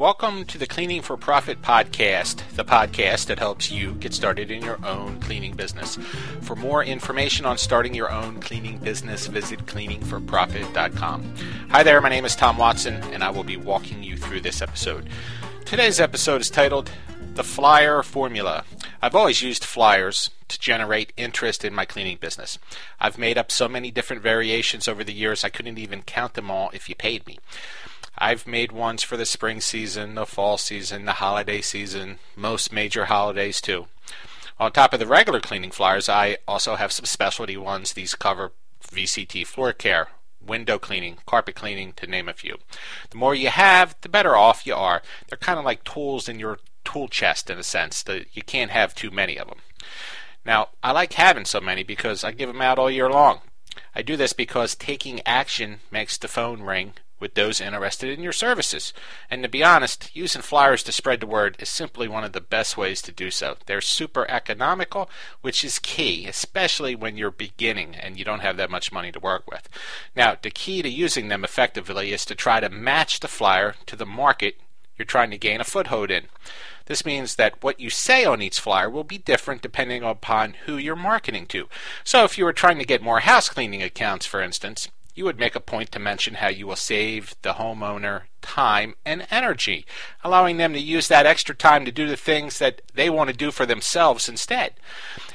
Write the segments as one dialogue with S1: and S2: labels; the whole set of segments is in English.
S1: Welcome to the Cleaning for Profit podcast, the podcast that helps you get started in your own cleaning business. For more information on starting your own cleaning business, visit cleaningforprofit.com. Hi there, my name is Tom Watson, and I will be walking you through this episode. Today's episode is titled The Flyer Formula. I've always used flyers to generate interest in my cleaning business. I've made up so many different variations over the years, I couldn't even count them all if you paid me. I've made ones for the spring season, the fall season, the holiday season, most major holidays too. On top of the regular cleaning flyers, I also have some specialty ones. These cover VCT floor care, window cleaning, carpet cleaning, to name a few. The more you have, the better off you are. They're kind of like tools in your tool chest in a sense. That you can't have too many of them. Now, I like having so many because I give them out all year long. I do this because taking action makes the phone ring with those interested in your services. And to be honest, using flyers to spread the word is simply one of the best ways to do so. They're super economical, which is key, especially when you're beginning and you don't have that much money to work with. Now, the key to using them effectively is to try to match the flyer to the market you're trying to gain a foothold in. This means that what you say on each flyer will be different depending upon who you're marketing to. So if you were trying to get more house cleaning accounts, for instance, you would make a point to mention how you will save the homeowner time and energy, allowing them to use that extra time to do the things that they want to do for themselves instead.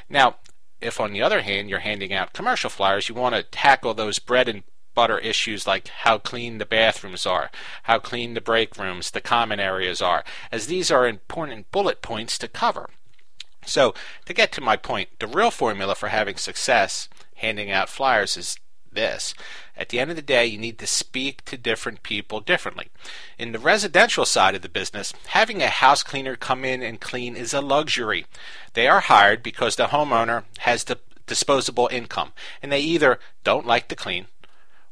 S1: Now, if on the other hand you're handing out commercial flyers, you want to tackle those bread and butter issues like how clean the bathrooms are, how clean the break rooms, the common areas are, as these are important bullet points to cover. So, to get to my point, the real formula for having success handing out flyers is this. At the end of the day, you need to speak to different people differently. In the residential side of the business, having a house cleaner come in and clean is a luxury. They are hired because the homeowner has the disposable income, and they either don't like to clean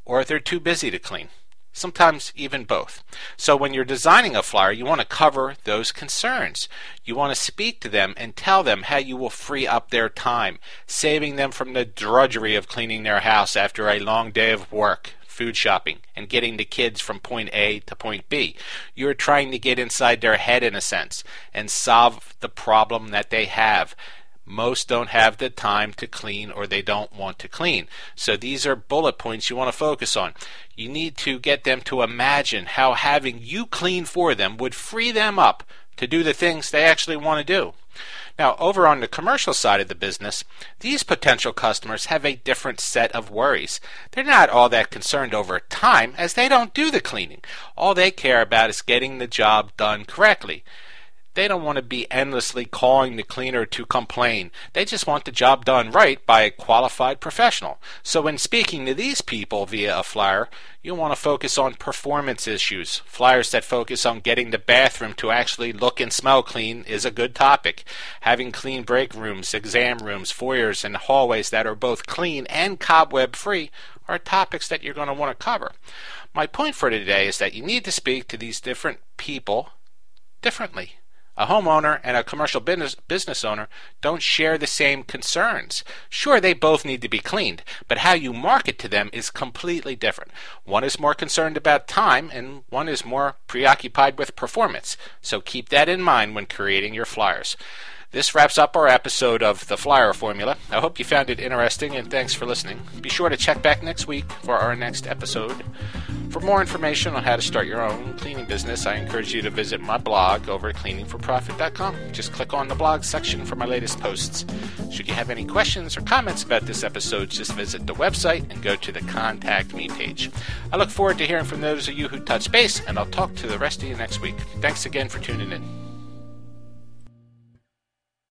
S1: or they're too busy to clean sometimes even both. So when you're designing a flyer, you want to cover those concerns. You want to speak to them and tell them how you will free up their time, saving them from the drudgery of cleaning their house after a long day of work. Food shopping and getting the kids from point A to point B. You're trying to get inside their head in a sense and solve the problem that they have. Most don't have the time to clean or they don't want to clean. So these are bullet points you want to focus on. You need to get them to imagine how having you clean for them would free them up to do the things they actually want to do. Now, over on the commercial side of the business, these potential customers have a different set of worries. They're not all that concerned over time as they don't do the cleaning. All they care about is getting the job done correctly. They don't want to be endlessly calling the cleaner to complain. They just want the job done right by a qualified professional. So when speaking to these people via a flyer, you'll want to focus on performance issues. Flyers that focus on getting the bathroom to actually look and smell clean is a good topic. Having clean break rooms, exam rooms, foyers, and hallways that are both clean and cobweb free are topics that you're going to want to cover. My point for today is that you need to speak to these different people differently. A homeowner and a commercial business, business owner don't share the same concerns. Sure, they both need to be cleaned, but how you market to them is completely different. One is more concerned about time, and one is more preoccupied with performance. So keep that in mind when creating your flyers. This wraps up our episode of The Flyer Formula. I hope you found it interesting and thanks for listening. Be sure to check back next week for our next episode. For more information on how to start your own cleaning business, I encourage you to visit my blog over at cleaningforprofit.com. Just click on the blog section for my latest posts. Should you have any questions or comments about this episode, just visit the website and go to the Contact Me page. I look forward to hearing from those of you who touch base, and I'll talk to the rest of you next week. Thanks again for tuning in.